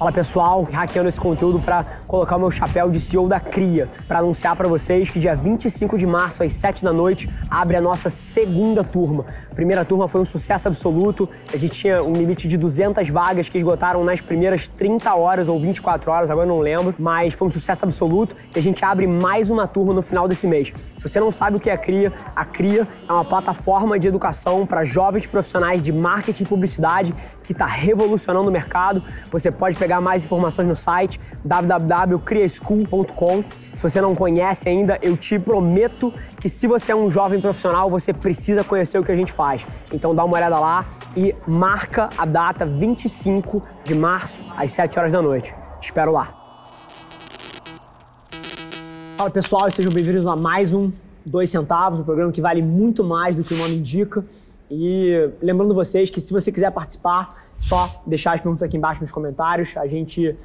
Fala pessoal, hackeando esse conteúdo para colocar o meu chapéu de CEO da Cria, para anunciar para vocês que dia 25 de março às 7 da noite abre a nossa segunda turma. A primeira turma foi um sucesso absoluto, a gente tinha um limite de 200 vagas que esgotaram nas primeiras 30 horas ou 24 horas, agora não lembro, mas foi um sucesso absoluto e a gente abre mais uma turma no final desse mês. Se você não sabe o que é a Cria, a Cria é uma plataforma de educação para jovens profissionais de marketing e publicidade que está revolucionando o mercado. Você pode pegar mais informações no site www.criaschool.com. Se você não conhece ainda, eu te prometo que se você é um jovem profissional, você precisa conhecer o que a gente faz. Então dá uma olhada lá e marca a data 25 de março às 7 horas da noite. Te espero lá. Fala pessoal, sejam bem-vindos a mais um Dois Centavos, um programa que vale muito mais do que o nome indica. E lembrando vocês que se você quiser participar, só deixar as perguntas aqui embaixo nos comentários. A gente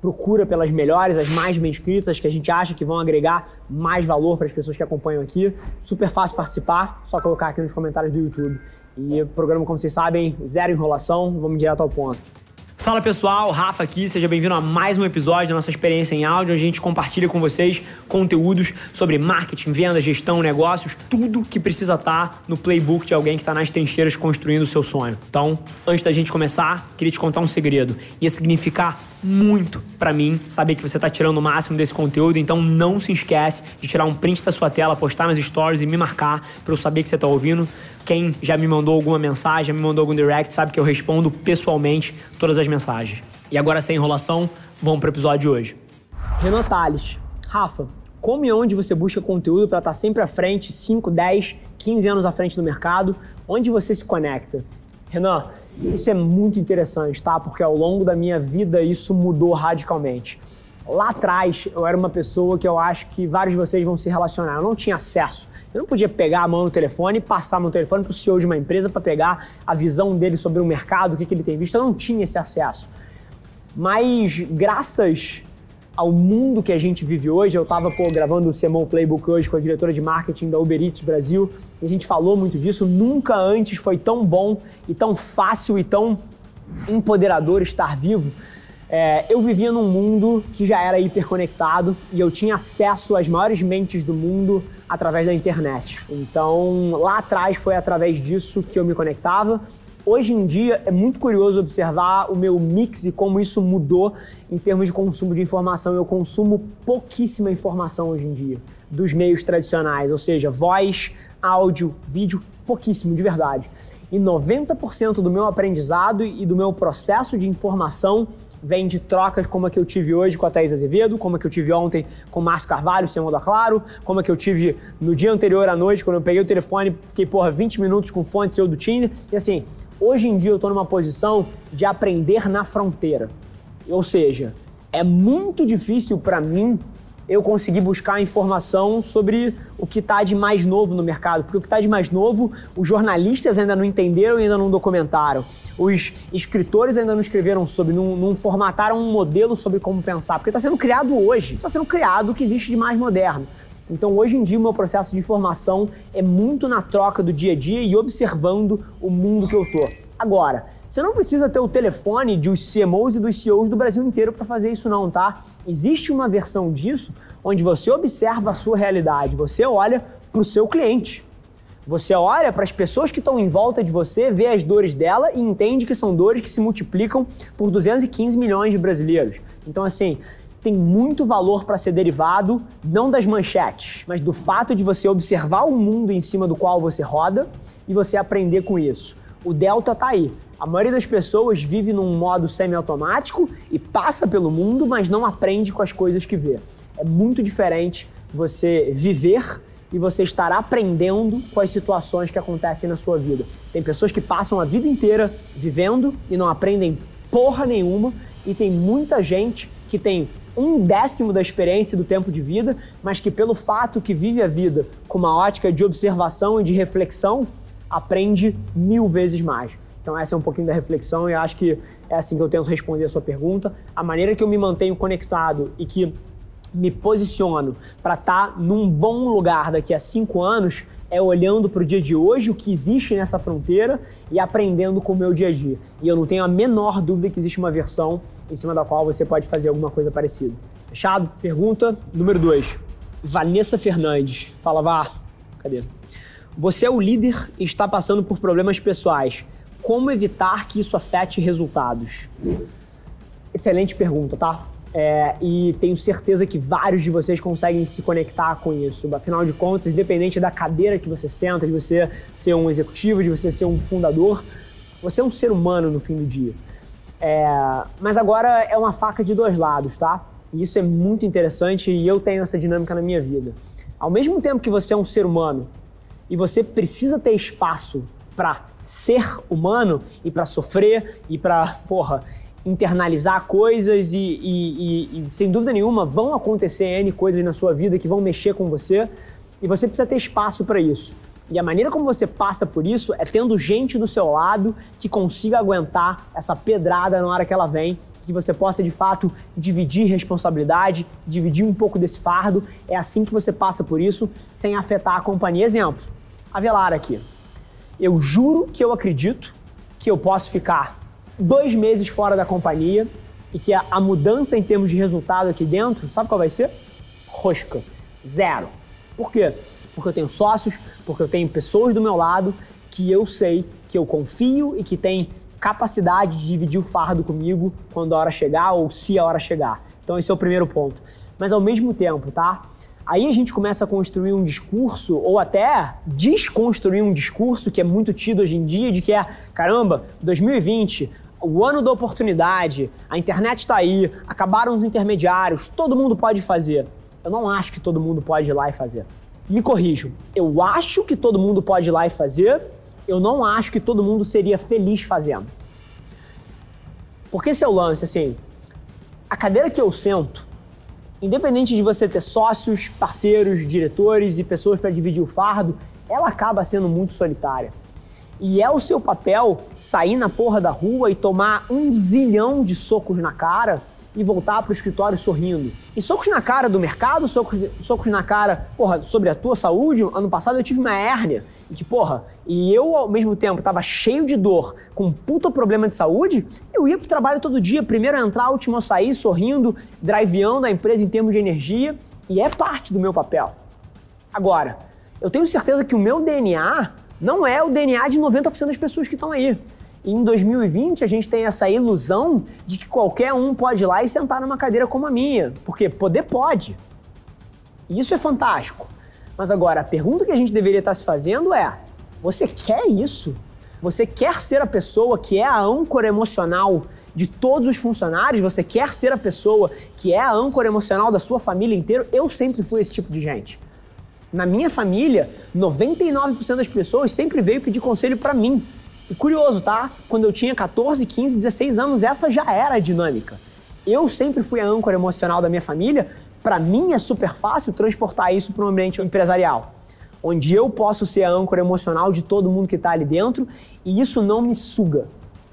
procura pelas melhores, as mais bem escritas, as que a gente acha que vão agregar mais valor para as pessoas que acompanham aqui. Super fácil participar, só colocar aqui nos comentários do YouTube. E o programa, como vocês sabem, zero enrolação, vamos direto ao ponto. Fala pessoal, Rafa aqui, seja bem-vindo a mais um episódio da nossa experiência em áudio. A gente compartilha com vocês conteúdos sobre marketing, venda, gestão, negócios, tudo que precisa estar tá no playbook de alguém que está nas trincheiras construindo o seu sonho. Então, antes da gente começar, queria te contar um segredo. Ia significar muito para mim saber que você está tirando o máximo desse conteúdo, então não se esquece de tirar um print da sua tela, postar nas stories e me marcar para eu saber que você está ouvindo. Quem já me mandou alguma mensagem, já me mandou algum direct, sabe que eu respondo pessoalmente todas as mensagens. E agora, sem enrolação, vamos para o episódio de hoje. Renan Tales. Rafa, como e onde você busca conteúdo para estar tá sempre à frente, 5, 10, 15 anos à frente do mercado? Onde você se conecta? Renan, isso é muito interessante, tá? Porque ao longo da minha vida isso mudou radicalmente. Lá atrás, eu era uma pessoa que eu acho que vários de vocês vão se relacionar. Eu não tinha acesso. Eu não podia pegar a mão no telefone e passar meu telefone para o CEO de uma empresa para pegar a visão dele sobre o mercado, o que, que ele tem visto. Eu não tinha esse acesso. Mas graças ao mundo que a gente vive hoje. Eu estava gravando o Semon Playbook hoje com a diretora de marketing da Uber Eats Brasil e a gente falou muito disso. Nunca antes foi tão bom e tão fácil e tão empoderador estar vivo. É, eu vivia num mundo que já era hiperconectado e eu tinha acesso às maiores mentes do mundo através da internet. Então, lá atrás foi através disso que eu me conectava Hoje em dia é muito curioso observar o meu mix e como isso mudou em termos de consumo de informação. Eu consumo pouquíssima informação hoje em dia dos meios tradicionais, ou seja, voz, áudio, vídeo, pouquíssimo de verdade. E 90% do meu aprendizado e do meu processo de informação vem de trocas como a que eu tive hoje com a Thaís Azevedo, como a que eu tive ontem com o Márcio Carvalho, Simão da Claro, como a que eu tive no dia anterior à noite, quando eu peguei o telefone, fiquei, porra, 20 minutos com fonte seu do Tinder. E assim, Hoje em dia eu estou numa posição de aprender na fronteira. Ou seja, é muito difícil para mim eu conseguir buscar informação sobre o que está de mais novo no mercado, porque o que está de mais novo, os jornalistas ainda não entenderam e ainda não documentaram, os escritores ainda não escreveram sobre, não, não formataram um modelo sobre como pensar, porque está sendo criado hoje, está sendo criado o que existe de mais moderno. Então, hoje em dia, o meu processo de formação é muito na troca do dia a dia e observando o mundo que eu tô. Agora, você não precisa ter o telefone de os CMOs e dos CEOs do Brasil inteiro para fazer isso não, tá? Existe uma versão disso onde você observa a sua realidade, você olha para o seu cliente. Você olha para as pessoas que estão em volta de você, vê as dores dela e entende que são dores que se multiplicam por 215 milhões de brasileiros. Então, assim, tem muito valor para ser derivado não das manchetes, mas do fato de você observar o mundo em cima do qual você roda e você aprender com isso. O delta está aí. A maioria das pessoas vive num modo semiautomático e passa pelo mundo, mas não aprende com as coisas que vê. É muito diferente você viver e você estar aprendendo com as situações que acontecem na sua vida. Tem pessoas que passam a vida inteira vivendo e não aprendem porra nenhuma, e tem muita gente que tem um décimo da experiência do tempo de vida, mas que pelo fato que vive a vida com uma ótica de observação e de reflexão, aprende mil vezes mais. Então essa é um pouquinho da reflexão e eu acho que é assim que eu tento responder a sua pergunta. A maneira que eu me mantenho conectado e que me posiciono para estar tá num bom lugar daqui a cinco anos é olhando para o dia de hoje, o que existe nessa fronteira e aprendendo com o meu dia a dia. E eu não tenho a menor dúvida que existe uma versão em cima da qual você pode fazer alguma coisa parecida. Fechado? Pergunta número 2. Vanessa Fernandes. Fala, Vá. Cadê? Você é o líder e está passando por problemas pessoais. Como evitar que isso afete resultados? Excelente pergunta, tá? É, e tenho certeza que vários de vocês conseguem se conectar com isso. Afinal de contas, independente da cadeira que você senta, de você ser um executivo, de você ser um fundador, você é um ser humano no fim do dia. É, mas agora é uma faca de dois lados, tá? E isso é muito interessante e eu tenho essa dinâmica na minha vida. Ao mesmo tempo que você é um ser humano e você precisa ter espaço para ser humano e para sofrer e para, porra, internalizar coisas e, e, e, sem dúvida nenhuma, vão acontecer N coisas na sua vida que vão mexer com você e você precisa ter espaço para isso. E a maneira como você passa por isso é tendo gente do seu lado que consiga aguentar essa pedrada na hora que ela vem, que você possa de fato dividir responsabilidade, dividir um pouco desse fardo. É assim que você passa por isso sem afetar a companhia. Exemplo, a Velar aqui. Eu juro que eu acredito que eu posso ficar dois meses fora da companhia e que a, a mudança em termos de resultado aqui dentro, sabe qual vai ser? Rosca. Zero. Por quê? Porque eu tenho sócios, porque eu tenho pessoas do meu lado que eu sei, que eu confio e que tem capacidade de dividir o fardo comigo quando a hora chegar ou se a hora chegar. Então esse é o primeiro ponto. Mas ao mesmo tempo, tá? Aí a gente começa a construir um discurso, ou até desconstruir um discurso que é muito tido hoje em dia, de que é, caramba, 2020, o ano da oportunidade, a internet está aí, acabaram os intermediários, todo mundo pode fazer. Eu não acho que todo mundo pode ir lá e fazer. Me corrijo, eu acho que todo mundo pode ir lá e fazer, eu não acho que todo mundo seria feliz fazendo. Porque esse é o lance, assim, a cadeira que eu sento, independente de você ter sócios, parceiros, diretores e pessoas para dividir o fardo, ela acaba sendo muito solitária. E é o seu papel sair na porra da rua e tomar um zilhão de socos na cara e voltar para o escritório sorrindo. E socos na cara do mercado, socos, socos na cara, porra, sobre a tua saúde. Ano passado eu tive uma hérnia e que, porra, e eu ao mesmo tempo tava cheio de dor, com um puta problema de saúde, eu ia pro trabalho todo dia, primeiro a entrar, último a sair, sorrindo, driveando a empresa em termos de energia, e é parte do meu papel. Agora, eu tenho certeza que o meu DNA não é o DNA de 90% das pessoas que estão aí. E em 2020 a gente tem essa ilusão de que qualquer um pode ir lá e sentar numa cadeira como a minha, porque poder pode. E isso é fantástico. Mas agora, a pergunta que a gente deveria estar se fazendo é: você quer isso? Você quer ser a pessoa que é a âncora emocional de todos os funcionários? Você quer ser a pessoa que é a âncora emocional da sua família inteira? Eu sempre fui esse tipo de gente. Na minha família, 99% das pessoas sempre veio pedir conselho para mim. E curioso, tá? Quando eu tinha 14, 15, 16 anos, essa já era a dinâmica. Eu sempre fui a âncora emocional da minha família. Para mim é super fácil transportar isso para um ambiente empresarial, onde eu posso ser a âncora emocional de todo mundo que está ali dentro e isso não me suga.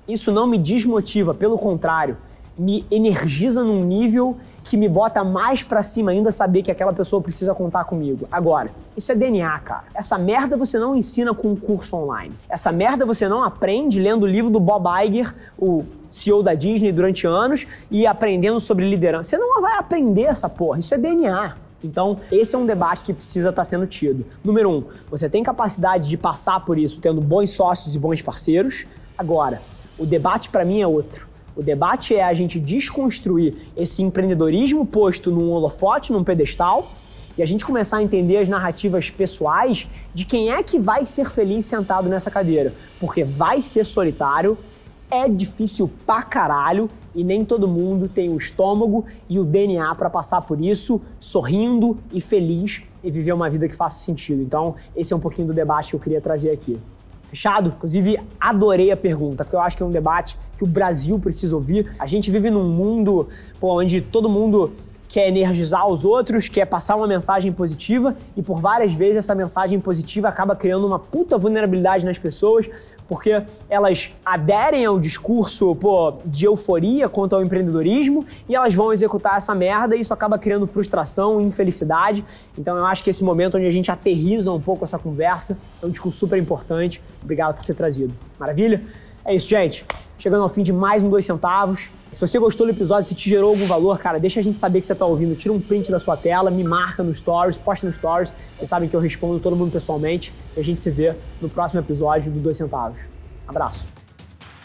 Isso não me desmotiva, pelo contrário, me energiza num nível que me bota mais para cima ainda saber que aquela pessoa precisa contar comigo. Agora, isso é DNA, cara. Essa merda você não ensina com um curso online. Essa merda você não aprende lendo o livro do Bob Iger, o CEO da Disney durante anos e aprendendo sobre liderança. Você não vai aprender essa porra. Isso é DNA. Então, esse é um debate que precisa estar sendo tido. Número um, você tem capacidade de passar por isso tendo bons sócios e bons parceiros. Agora, o debate para mim é outro. O debate é a gente desconstruir esse empreendedorismo posto num holofote, num pedestal, e a gente começar a entender as narrativas pessoais de quem é que vai ser feliz sentado nessa cadeira. Porque vai ser solitário, é difícil pra caralho e nem todo mundo tem o estômago e o DNA para passar por isso sorrindo e feliz e viver uma vida que faça sentido. Então, esse é um pouquinho do debate que eu queria trazer aqui. Fechado? Inclusive, adorei a pergunta, porque eu acho que é um debate que o Brasil precisa ouvir. A gente vive num mundo pô, onde todo mundo quer energizar os outros, quer passar uma mensagem positiva e por várias vezes essa mensagem positiva acaba criando uma puta vulnerabilidade nas pessoas, porque elas aderem ao discurso pô, de euforia quanto ao empreendedorismo e elas vão executar essa merda e isso acaba criando frustração infelicidade. Então eu acho que esse momento onde a gente aterriza um pouco essa conversa é um discurso super importante. Obrigado por ter trazido. Maravilha? É isso, gente. Chegando ao fim de mais um dois centavos. Se você gostou do episódio, se te gerou algum valor, cara, deixa a gente saber que você está ouvindo. Tira um print da sua tela, me marca no Stories, posta no Stories. Vocês sabem que eu respondo todo mundo pessoalmente. E a gente se vê no próximo episódio do Dois Centavos. Abraço.